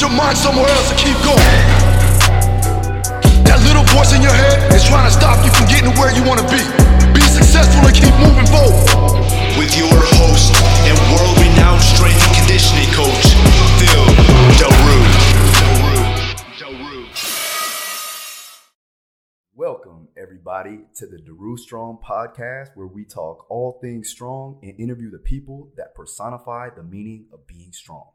put your mind somewhere else and keep going. That little voice in your head is trying to stop you from getting to where you want to be. Be successful and keep moving forward. With your host and world renowned strength and conditioning coach, Phil Daru. Welcome, everybody, to the Daru Strong podcast, where we talk all things strong and interview the people that personify the meaning of being strong.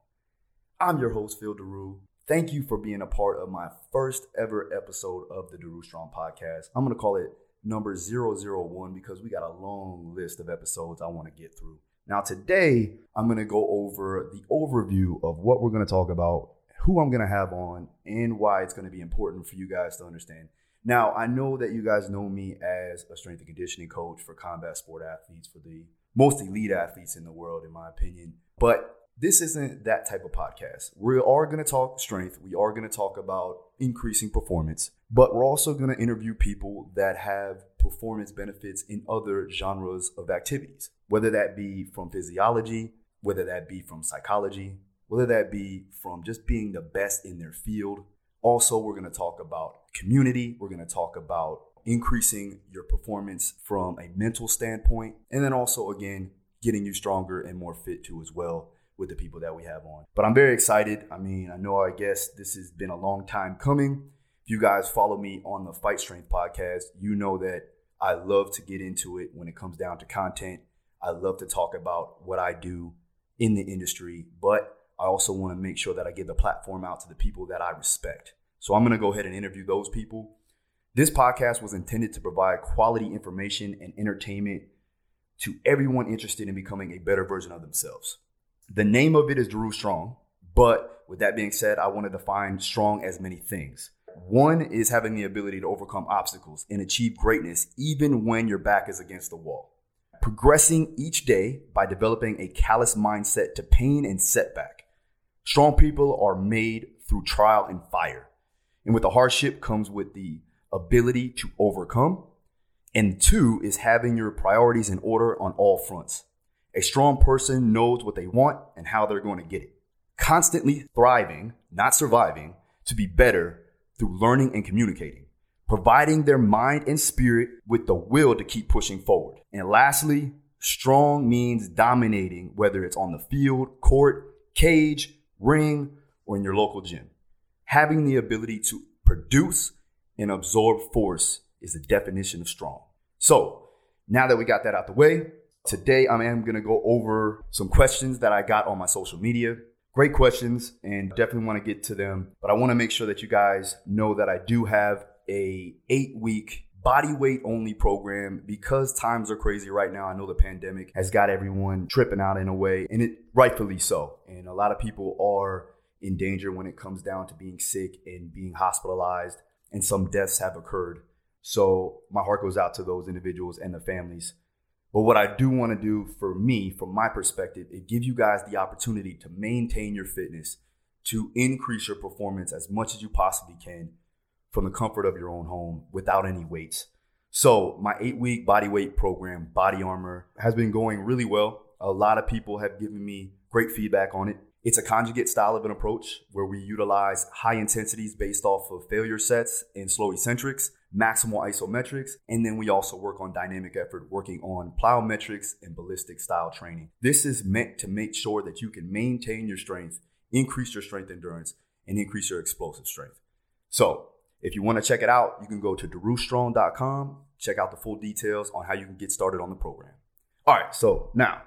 I'm your host, Phil Daru. Thank you for being a part of my first ever episode of the Daru Strong podcast. I'm going to call it number 001 because we got a long list of episodes I want to get through. Now, today, I'm going to go over the overview of what we're going to talk about, who I'm going to have on, and why it's going to be important for you guys to understand. Now, I know that you guys know me as a strength and conditioning coach for combat sport athletes, for the most elite athletes in the world, in my opinion. But this isn't that type of podcast. We are going to talk strength. We are going to talk about increasing performance, but we're also going to interview people that have performance benefits in other genres of activities, whether that be from physiology, whether that be from psychology, whether that be from just being the best in their field. Also, we're going to talk about community. We're going to talk about increasing your performance from a mental standpoint. And then also, again, getting you stronger and more fit too, as well with the people that we have on. But I'm very excited. I mean, I know I guess this has been a long time coming. If you guys follow me on the Fight Strength podcast, you know that I love to get into it when it comes down to content. I love to talk about what I do in the industry, but I also want to make sure that I give the platform out to the people that I respect. So I'm going to go ahead and interview those people. This podcast was intended to provide quality information and entertainment to everyone interested in becoming a better version of themselves. The name of it is Daru Strong, but with that being said, I want to define strong as many things. One is having the ability to overcome obstacles and achieve greatness even when your back is against the wall. Progressing each day by developing a callous mindset to pain and setback. Strong people are made through trial and fire. And with the hardship comes with the ability to overcome. And two is having your priorities in order on all fronts. A strong person knows what they want and how they're going to get it. Constantly thriving, not surviving, to be better through learning and communicating. Providing their mind and spirit with the will to keep pushing forward. And lastly, strong means dominating, whether it's on the field, court, cage, ring, or in your local gym. Having the ability to produce and absorb force is the definition of strong. So, now that we got that out the way, Today, I am going to go over some questions that I got on my social media. Great questions, and definitely want to get to them. But I want to make sure that you guys know that I do have a eight week body weight only program because times are crazy right now. I know the pandemic has got everyone tripping out in a way, and it rightfully so. And a lot of people are in danger when it comes down to being sick and being hospitalized, and some deaths have occurred. So my heart goes out to those individuals and the families. But what I do want to do for me, from my perspective, it give you guys the opportunity to maintain your fitness, to increase your performance as much as you possibly can from the comfort of your own home without any weights. So, my eight week body weight program, Body Armor, has been going really well. A lot of people have given me great feedback on it. It's a conjugate style of an approach where we utilize high intensities based off of failure sets and slow eccentrics maximal isometrics, and then we also work on dynamic effort, working on plyometrics and ballistic style training. This is meant to make sure that you can maintain your strength, increase your strength endurance, and increase your explosive strength. So, if you want to check it out, you can go to darustrong.com, check out the full details on how you can get started on the program. All right, so now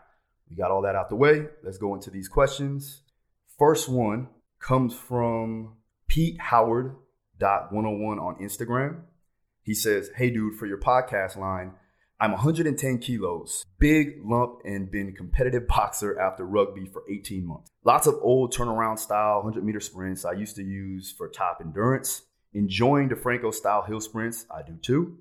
we got all that out the way. Let's go into these questions. First one comes from Pete Howard. Dot 101 on Instagram. He says, Hey, dude, for your podcast line, I'm 110 kilos, big lump, and been competitive boxer after rugby for 18 months. Lots of old turnaround style 100 meter sprints I used to use for top endurance. Enjoying DeFranco style hill sprints, I do too.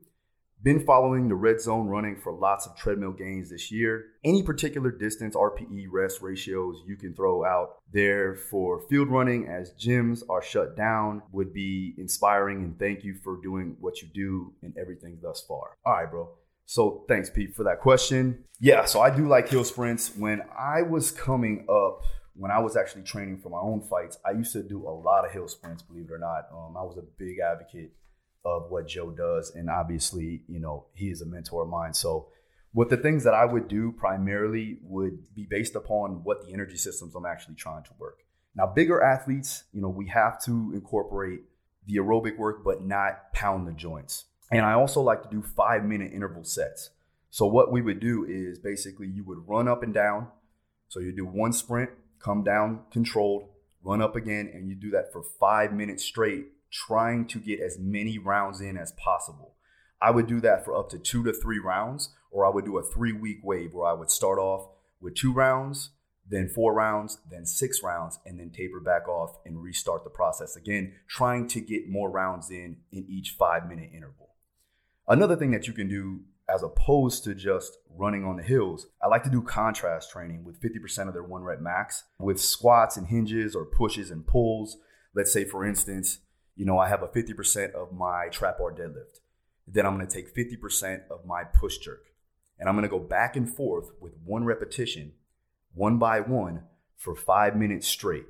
Been following the red zone running for lots of treadmill gains this year. Any particular distance RPE rest ratios you can throw out there for field running as gyms are shut down would be inspiring and thank you for doing what you do and everything thus far. All right, bro. So thanks, Pete, for that question. Yeah, so I do like hill sprints. When I was coming up, when I was actually training for my own fights, I used to do a lot of hill sprints, believe it or not. Um, I was a big advocate of what Joe does. And obviously, you know, he is a mentor of mine. So, what the things that I would do primarily would be based upon what the energy systems I'm actually trying to work. Now, bigger athletes, you know, we have to incorporate the aerobic work, but not pound the joints. And I also like to do five minute interval sets. So, what we would do is basically you would run up and down. So, you do one sprint, come down controlled, run up again, and you do that for five minutes straight, trying to get as many rounds in as possible. I would do that for up to two to three rounds, or I would do a three week wave where I would start off with two rounds, then four rounds, then six rounds, and then taper back off and restart the process again, trying to get more rounds in in each five minute interval. Another thing that you can do as opposed to just running on the hills, I like to do contrast training with 50% of their one rep max with squats and hinges or pushes and pulls. Let's say, for instance, you know, I have a 50% of my trap bar deadlift. Then I'm to take 50% of my push jerk. And I'm to go back and forth with one repetition, one by one, for five minutes straight.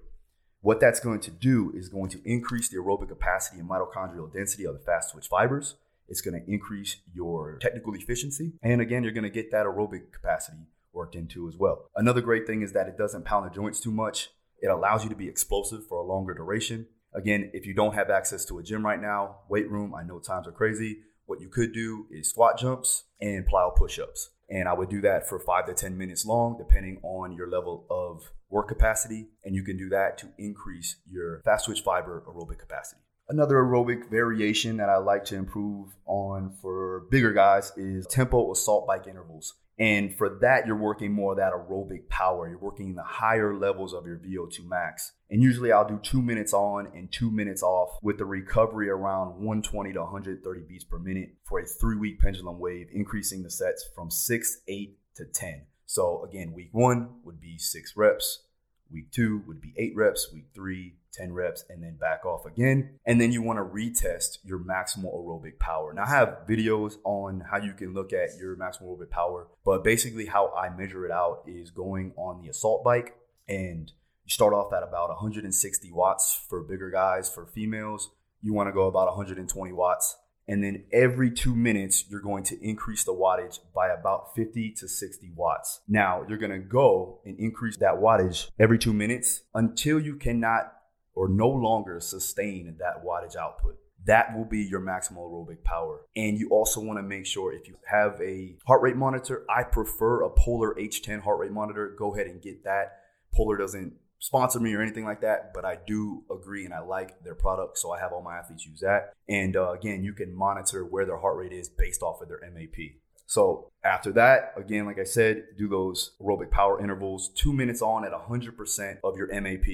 What that's going to do is going to increase the aerobic capacity and mitochondrial density of the fast twitch fibers. It's going to increase your technical efficiency. And again, you're going to get that aerobic capacity worked into as well. Another great thing is that it doesn't pound the joints too much. It allows you to be explosive for a longer duration. Again, if you don't have access to a gym right now, weight room, I know times are crazy. What you could do is squat jumps and plyo push ups. And I would do that for five to 10 minutes long, depending on your level of work capacity. And you can do that to increase your fast twitch fiber aerobic capacity. Another aerobic variation that I like to improve on for bigger guys is tempo assault bike intervals. And for that, you're working more of that aerobic power. You're working the higher levels of your VO2 max. And usually I'll do two minutes on and two minutes off with the recovery around 120 to 130 beats per minute for a three week pendulum wave, increasing the sets from six, eight to 10. So again, week one would be six reps. Week two would be eight reps. Week three, 10 reps and then back off again. And then you want to retest your maximal aerobic power. Now, I have videos on how you can look at your maximal aerobic power, but basically, how I measure it out is going on the assault bike and you start off at about 160 watts for bigger guys. For females, you want to go about 120 watts. And then every two minutes, you're going to increase the wattage by about 50 to 60 watts. Now, you're going to go and increase that wattage every two minutes until you cannot or no longer sustain that wattage output. That will be your maximal aerobic power. And you also want to make sure if you have a heart rate monitor, I prefer a Polar H10 heart rate monitor. Go ahead and get that. Polar doesn't sponsor me or anything like that, but I do agree and I like their product. So I have all my athletes use that. And uh, again, you can monitor where their heart rate is based off of their MAP. So after that, again, like I said, do those aerobic power intervals, two minutes on at 100% of your MAP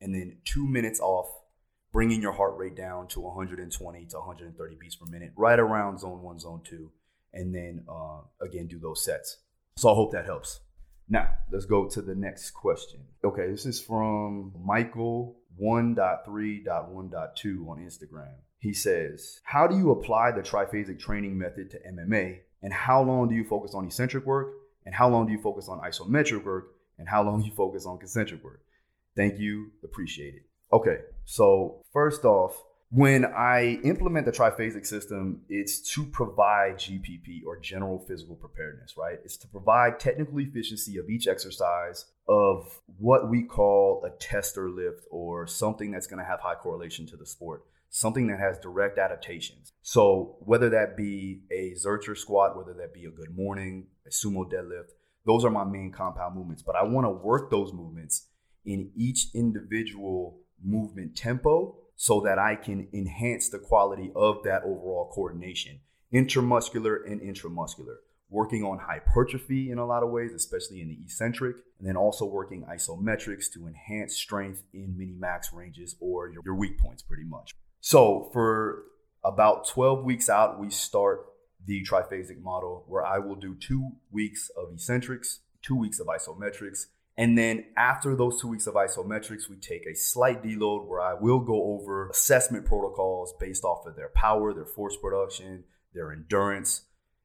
and then two minutes off, bringing your heart rate down to 120 to 130 beats per minute, right around zone one, zone two, and then uh, again do those sets. So I hope that helps. Now let's go to the next question. Okay, this is from Michael 1.3.1.2 on Instagram. He says, How do you apply the triphasic training method to MMA? And how long do you focus on eccentric work? And how long do you focus on isometric work? And how long do you focus on concentric work? Thank you. Appreciate it. Okay. So, first off, when I implement the triphasic system, it's to provide GPP or general physical preparedness, right? It's to provide technical efficiency of each exercise of what we call a tester lift or something that's going to have high correlation to the sport, something that has direct adaptations. So, whether that be a Zercher squat, whether that be a good morning, a sumo deadlift, those are my main compound movements, but I want to work those movements in each individual movement tempo so that I can enhance the quality of that overall coordination, intermuscular and intramuscular. Working on hypertrophy in a lot of ways, especially in the eccentric, and then also working isometrics to enhance strength in mini max ranges or your, your weak points, pretty much. So, for about 12 weeks out, we start the triphasic model where I will do two weeks of eccentrics, two weeks of isometrics, and then after those two weeks of isometrics, we take a slight deload where I will go over assessment protocols based off of their power, their force production, their endurance.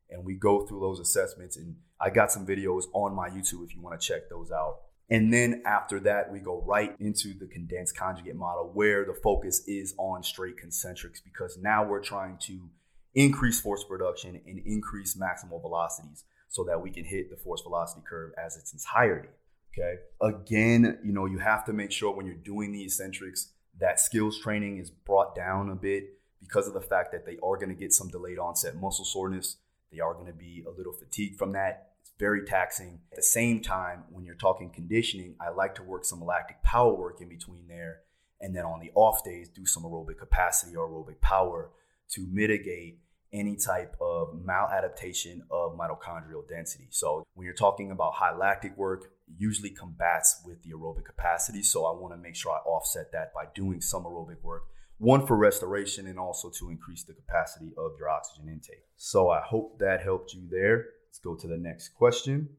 And we go through those assessments. And I got some videos on my YouTube if you want to check those out. And then after that, we go right into the condensed conjugate model where the focus is on straight concentrics because now we're trying to increase force production and increase maximal velocities so that we can hit the force velocity curve as its entirety. Okay. Again, you know, you have to make sure when you're doing the eccentrics that skills training is brought down a bit because of the fact that they are going to get some delayed onset muscle soreness. They are going to be a little fatigued from that. It's very taxing. At the same time, when you're talking conditioning, I like to work some lactic power work in between there. And then on the off days, do some aerobic capacity or aerobic power to mitigate any type of maladaptation of mitochondrial density. So when you're talking about high lactic work, usually combats with the aerobic capacity. So I want to make sure I offset that by doing some aerobic work, one for restoration and also to increase the capacity of your oxygen intake. So I hope that helped you there. Let's go to the next question.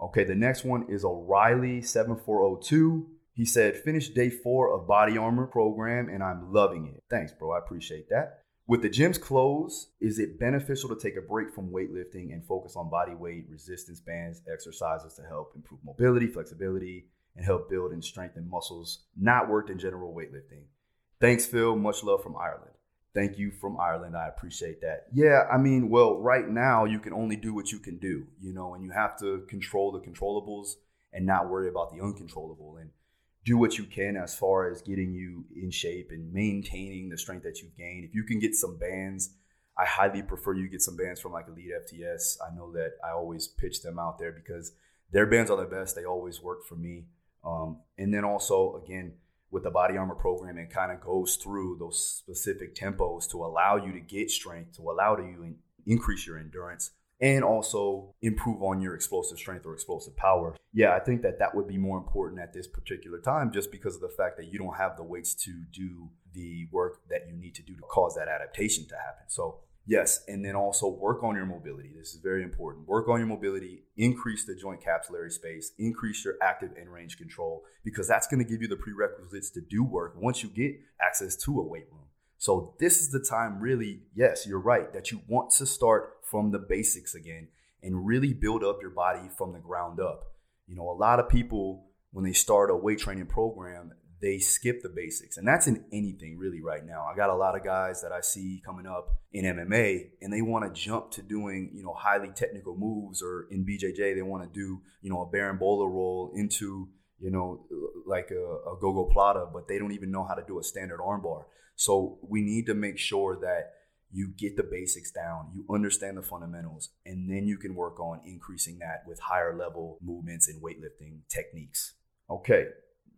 Okay, the next one is O'Reilly7402. He said, finished day four of body armor program and I'm loving it. Thanks, bro. I appreciate that. With the gyms closed, is it beneficial to take a break from weightlifting and focus on body weight, resistance bands, exercises to help improve mobility, flexibility, and help build and strengthen muscles not worked in general weightlifting? Thanks, Phil. Much love from Ireland. Thank you from Ireland. I appreciate that. Yeah, I mean, well, right now you can only do what you can do, you know, and you have to control the controllables and not worry about the uncontrollable. And do what you can as far as getting you in shape and maintaining the strength that you've gained. If you can get some bands, I highly prefer you get some bands from like Elite FTS. I know that I always pitch them out there because their bands are the best. They always work for me. Um, and then also, again, with the body armor program, it kind of goes through those specific tempos to allow you to get strength, to allow you to increase your endurance and also improve on your explosive strength or explosive power. Yeah, I think that that would be more important at this particular time just because of the fact that you don't have the weights to do the work that you need to do to cause that adaptation to happen. So, yes, and then also work on your mobility. This is very important. Work on your mobility, increase the joint capsular space, increase your active end range control because that's going to give you the prerequisites to do work once you get access to a weight room. So this is the time really, yes, you're right, that you want to start from the basics again and really build up your body from the ground up. You know, a lot of people when they start a weight training program, they skip the basics. And that's in anything really right now. I got a lot of guys that I see coming up in MMA and they want to jump to doing, you know, highly technical moves or in BJJ they want to do, you know, a berimbolo roll into, you know, like a, a gogoplata, but they don't even know how to do a standard armbar. So we need to make sure that you get the basics down, you understand the fundamentals, and then you can work on increasing that with higher level movements and weightlifting techniques. Okay,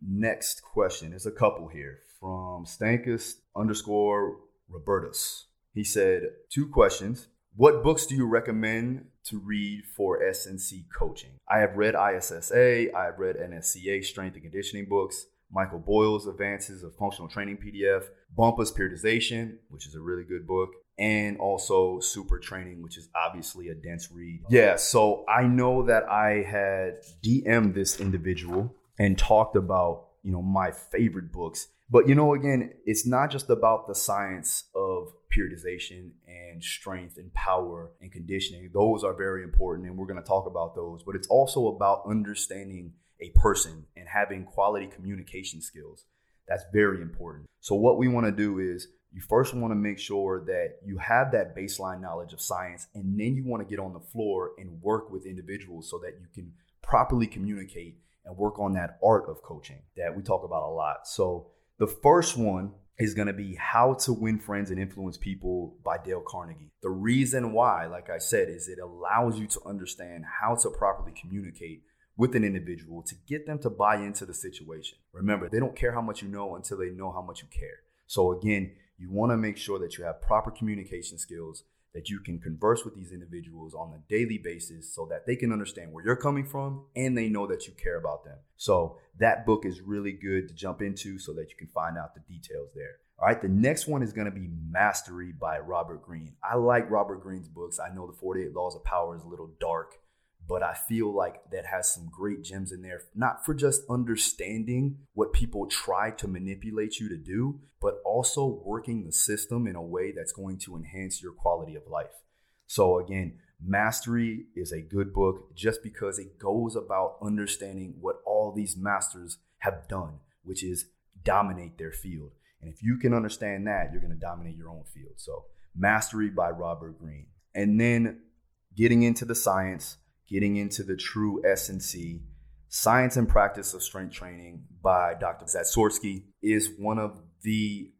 next question. There's a couple here from Stankus underscore Robertus. He said, two questions. What books do you recommend to read for S&C coaching? I have read ISSA, I have read NSCA strength and conditioning books. Michael Boyle's Advances of Functional Training PDF, Bompa's Periodization, which is a really good book, and also Super Training, which is obviously a dense read. Yeah, so I know that I had DM'd this individual and talked about, you know, my favorite books. But you know, again, it's not just about the science of periodization and strength and power and conditioning. Those are very important, and we're going to talk about those. But it's also about understanding a person and having quality communication skills. That's very important. So, what we want to do is you first want to make sure that you have that baseline knowledge of science, and then you want to get on the floor and work with individuals so that you can properly communicate and work on that art of coaching that we talk about a lot. So, the first one is going to be How to Win Friends and Influence People by Dale Carnegie. The reason why, like I said, is it allows you to understand how to properly communicate with an individual to get them to buy into the situation. Remember, they don't care how much you know until they know how much you care. So, again, you want to make sure that you have proper communication skills, that you can converse with these individuals on a daily basis so that they can understand where you're coming from and they know that you care about them. So, that book is really good to jump into so that you can find out the details there. All right, the next one is going to be Mastery by Robert Greene. I like Robert Greene's books. I know the 48 Laws of Power is a little dark but I feel like that has some great gems in there, not for just understanding what people try to manipulate you to do, but also working the system in a way that's going to enhance your quality of life. So again, Mastery is a good book just because it goes about understanding what all these masters have done, which is dominate their field. And if you can understand that, you're going to dominate your own field. So, Mastery by Robert Greene. And then getting into the science, getting into the true S&C, Science and Practice of Strength Training by Dr. Zatsiorsky is one of the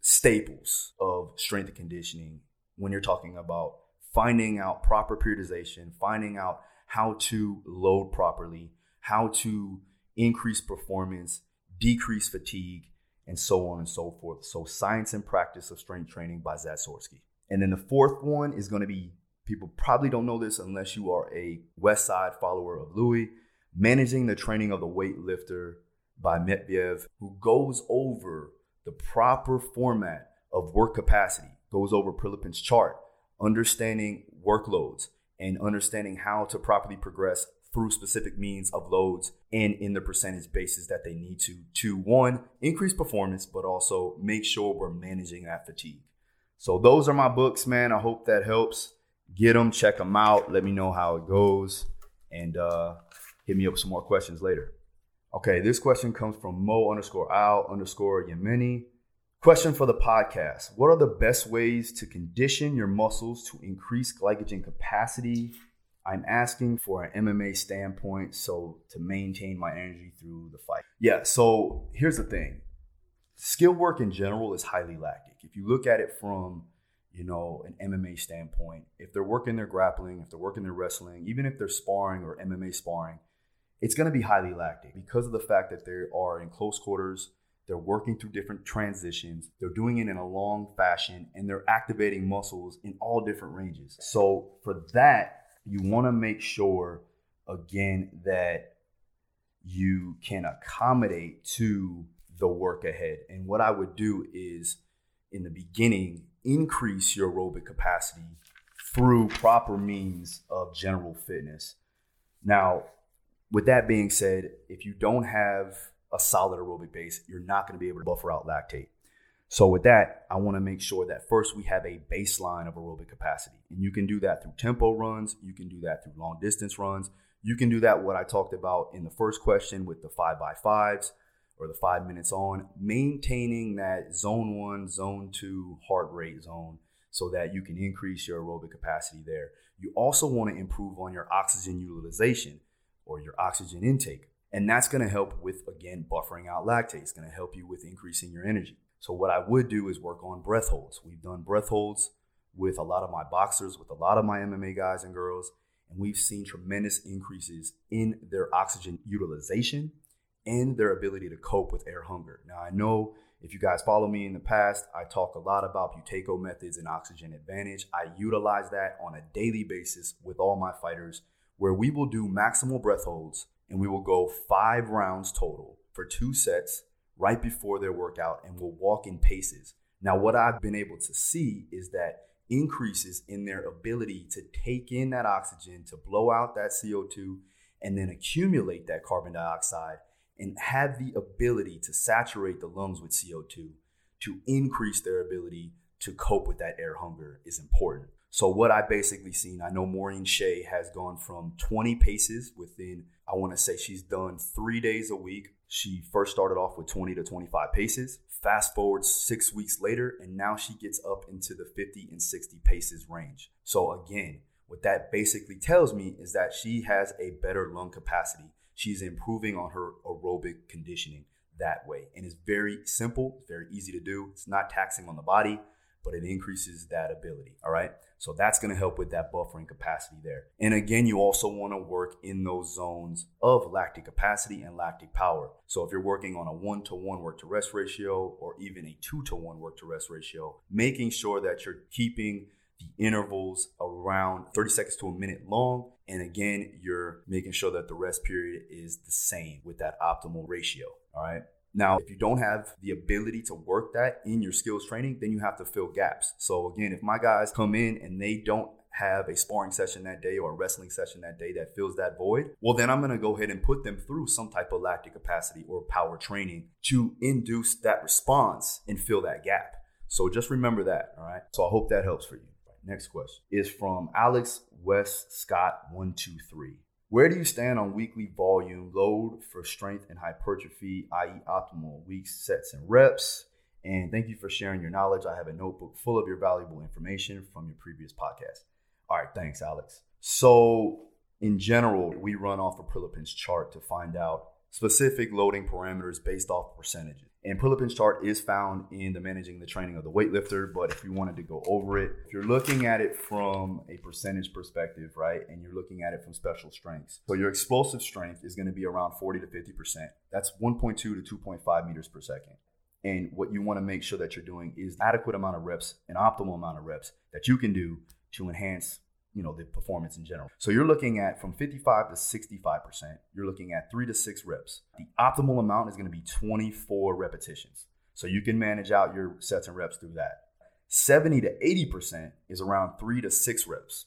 staples of strength and conditioning when you're talking about finding out proper periodization, finding out how to load properly, how to increase performance, decrease fatigue, and so on and so forth. So, Science and Practice of Strength Training by Zatsiorsky. And then the fourth one is going to be people probably don't know this unless you are a West Side follower of Louis, Managing the Training of the Weightlifter by Medvedev, who goes over the proper format of work capacity, goes over Prilepin's chart, understanding workloads and understanding how to properly progress through specific means of loads and in the percentage basis that they need to to one increase performance but also make sure we're managing that fatigue. So those are my books man. I hope that helps get them check them out let me know how it goes and uh, hit me up with some more questions later okay this question comes from mo underscore al underscore yemeni Question for the podcast What are the best ways to condition your muscles to increase glycogen capacity? I'm asking for an MMA standpoint, so to maintain my energy through the fight. Yeah, so here's the thing skill work in general is highly lactic. If you look at it from you know, an MMA standpoint, if they're working their grappling, if they're working their wrestling, even if they're sparring or MMA sparring, it's going to be highly lactic because of the fact that they are in close quarters they're working through different transitions. They're doing it in a long fashion and they're activating muscles in all different ranges. So, for that, you want to make sure, again, that you can accommodate to the work ahead. And what I would do is, in the beginning, increase your aerobic capacity through proper means of general fitness. Now, with that being said, if you don't have a solid aerobic base, you're not going to be able to buffer out lactate. So with that, I want to make sure that first we have a baseline of aerobic capacity. And you can do that through tempo runs, you can do that through long distance runs. You can do that what I talked about in the first question with the 5 by 5s or the 5 minutes on, maintaining that zone 1, zone 2 heart rate zone so that you can increase your aerobic capacity there. You also want to improve on your oxygen utilization or your oxygen intake. And that's going to help with, again, buffering out lactate. It's going to help you with increasing your energy. So, what I would do is work on breath holds. We've done breath holds with a lot of my boxers, with a lot of my MMA guys and girls, and we've seen tremendous increases in their oxygen utilization and their ability to cope with air hunger. Now, I know if you guys follow me in the past, I talk a lot about Buteyko methods and oxygen advantage. I utilize that on a daily basis with all my fighters, where we will do maximal breath holds and we will go five rounds total for two sets right before their workout and we'll walk in paces. Now, what I've been able to see is that increases in their ability to take in that oxygen, to blow out that CO2, and then accumulate that carbon dioxide and have the ability to saturate the lungs with CO2 to increase their ability to cope with that air hunger is important. So what I basically seen, I know Maureen Shea has gone from 20 paces within, I want to say she's done three days a week. She first started off with 20 to 25 paces. Fast forward six weeks later, and now she gets up into the 50 and 60 paces range. So again, what that basically tells me is that she has a better lung capacity. She's improving on her aerobic conditioning that way. And it's very simple, it's very easy to do. It's not taxing on the body but it increases that ability. All right. So that's going to help with that buffering capacity there. And again, you also want to work in those zones of lactic capacity and lactic power. So if you're working on a one to one work to rest ratio or even a two to one work to rest ratio, making sure that you're keeping the intervals around 30 seconds to a minute long. And again, you're making sure that the rest period is the same with that optimal ratio. All right. Now, if you don't have the ability to work that in your skills training, then you have to fill gaps. So again, if my guys come in and they don't have a sparring session that day or a wrestling session that day that fills that void, well, then I'm going to go ahead and put them through some type of lactic capacity or power training to induce that response and fill that gap. So just remember that. All right. So I hope that helps for you. Next question is from Alex West Scott 123. Where do you stand on weekly volume load for strength and hypertrophy, i.e., optimal weeks, sets, and reps? And thank you for sharing your knowledge. I have a notebook full of your valuable information from your previous podcast. All right, thanks, Alex. So, in general, we run off a Prilepin's chart to find out specific loading parameters based off percentages. And Prilepin's chart is found in the managing the training of the weightlifter. But if you wanted to go over it, if you're looking at it from a percentage perspective, right, and you're looking at it from special strengths, so your explosive strength is going to be around 40 to 50 percent. That's 1.2 to 2.5 meters per second. And what you want to make sure that you're doing is adequate amount of reps, an optimal amount of reps that you can do to enhance you know the performance in general. So you're looking at from 55 to 65 percent. You're looking at three to six reps. The optimal amount is going to be 24 repetitions. So you can manage out your sets and reps through that. 70 to 80 percent is around three to six reps,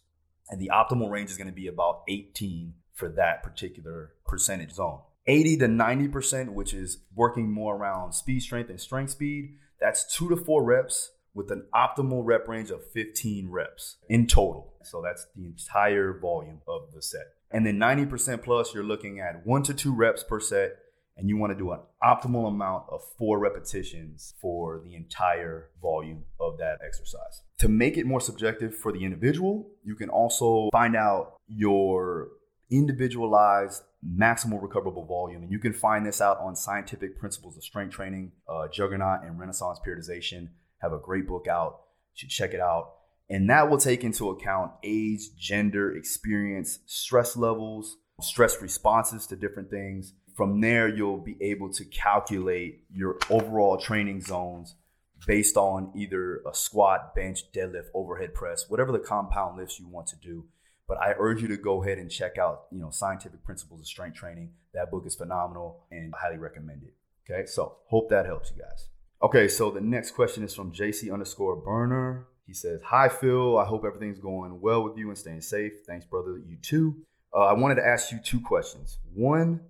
and the optimal range is going to be about 18 for that particular percentage zone. 80 to 90 percent, which is working more around speed strength and strength speed. That's two to four reps with an optimal rep range of 15 reps in total. So that's the entire volume of the set. And then 90% plus, you're looking at one to two reps per set, and you want to do an optimal amount of four repetitions for the entire volume of that exercise. To make it more subjective for the individual, you can also find out your individualized maximal recoverable volume. And you can find this out on Scientific Principles of Strength Training, uh, Juggernaut, and Renaissance Periodization have a great book out. You should check it out. And that will take into account age, gender, experience, stress levels, stress responses to different things. From there, you'll be able to calculate your overall training zones based on either a squat, bench, deadlift, overhead press, whatever the compound lifts you want to do. But I urge you to go ahead and check out, you know, Scientific Principles of Strength Training. That book is phenomenal and I highly recommend it. Okay, so hope that helps you guys. Okay, so the next question is from JC underscore burner. He says, Hi, Phil. I hope everything's going well with you and staying safe. Thanks, brother. You too. Uh, I wanted to ask you two questions. One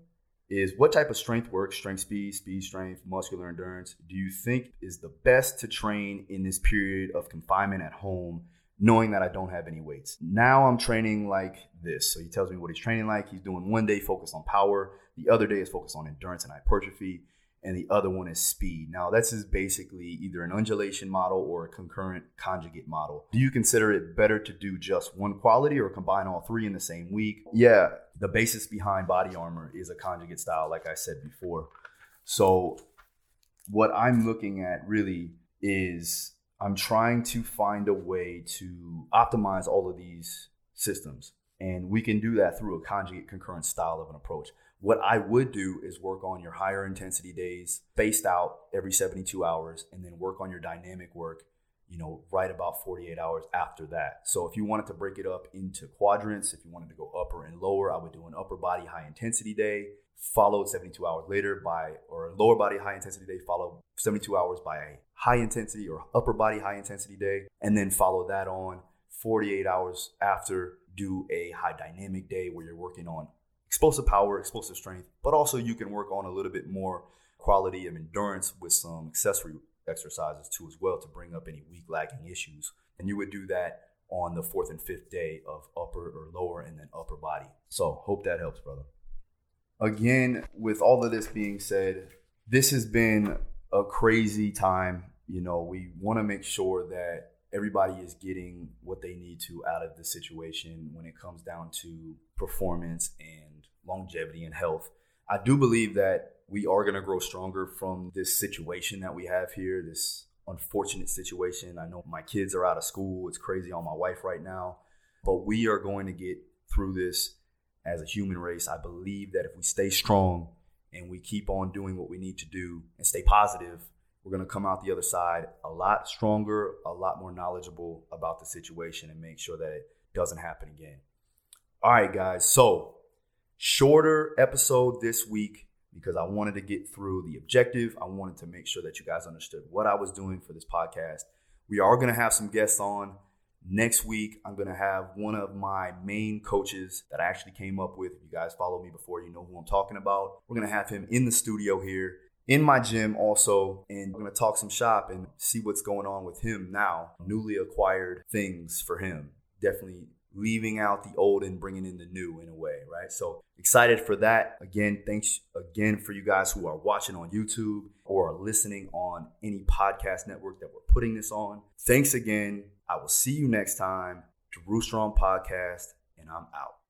is what type of strength work, strength speed, speed strength, muscular endurance, do you think is the best to train in this period of confinement at home, knowing that I don't have any weights? Now I'm training like this. So he tells me what he's training like. He's doing one day focused on power, the other day is focused on endurance and hypertrophy and the other one is speed. Now, this is basically either an undulation model or a concurrent conjugate model. Do you consider it better to do just one quality or combine all three in the same week? Yeah, the basis behind body armor is a conjugate style, like I said before. So, what I'm looking at really is I'm trying to find a way to optimize all of these systems. And we can do that through a conjugate concurrent style of an approach. What I would do is work on your higher intensity days, spaced out every 72 hours, and then work on your dynamic work, you know, right about 48 hours after that. So if you wanted to break it up into quadrants, if you wanted to go upper and lower, I would do an upper body high intensity day, followed 72 hours later by, or a lower body high intensity day, followed 72 hours by a high intensity or upper body high intensity day, and then follow that on 48 hours after, do a high dynamic day where you're working on explosive power, explosive strength, but also you can work on a little bit more quality of endurance with some accessory exercises too as well to bring up any weak lagging issues. And you would do that on the fourth and fifth day of upper or lower and then upper body. So hope that helps, brother. Again, with all of this being said, this has been a crazy time. You know, we want to make sure that everybody is getting what they need to out of the situation when it comes down to performance and longevity and health. I do believe that we are going to grow stronger from this situation that we have here, this unfortunate situation. I know my kids are out of school. It's crazy on my wife right now. But we are going to get through this as a human race. I believe that if we stay strong and we keep on doing what we need to do and stay positive, we're going to come out the other side a lot stronger, a lot more knowledgeable about the situation and make sure that it doesn't happen again. All right, guys. So shorter episode this week because I wanted to get through the objective. I wanted to make sure that you guys understood what I was doing for this podcast. We are going to have some guests on next week. I'm going to have one of my main coaches that I actually came up with. If you guys follow me before, you know who I'm talking about. We're going to have him in the studio here in my gym also, and we're gonna talk some shop and see what's going on with him now. Newly acquired things for him. Definitely leaving out the old and bringing in the new in a way, right? So excited for that. Again, thanks again for you guys who are watching on YouTube or are listening on any podcast network that we're putting this on. Thanks again. I will see you next time. Strong Podcast, and I'm out.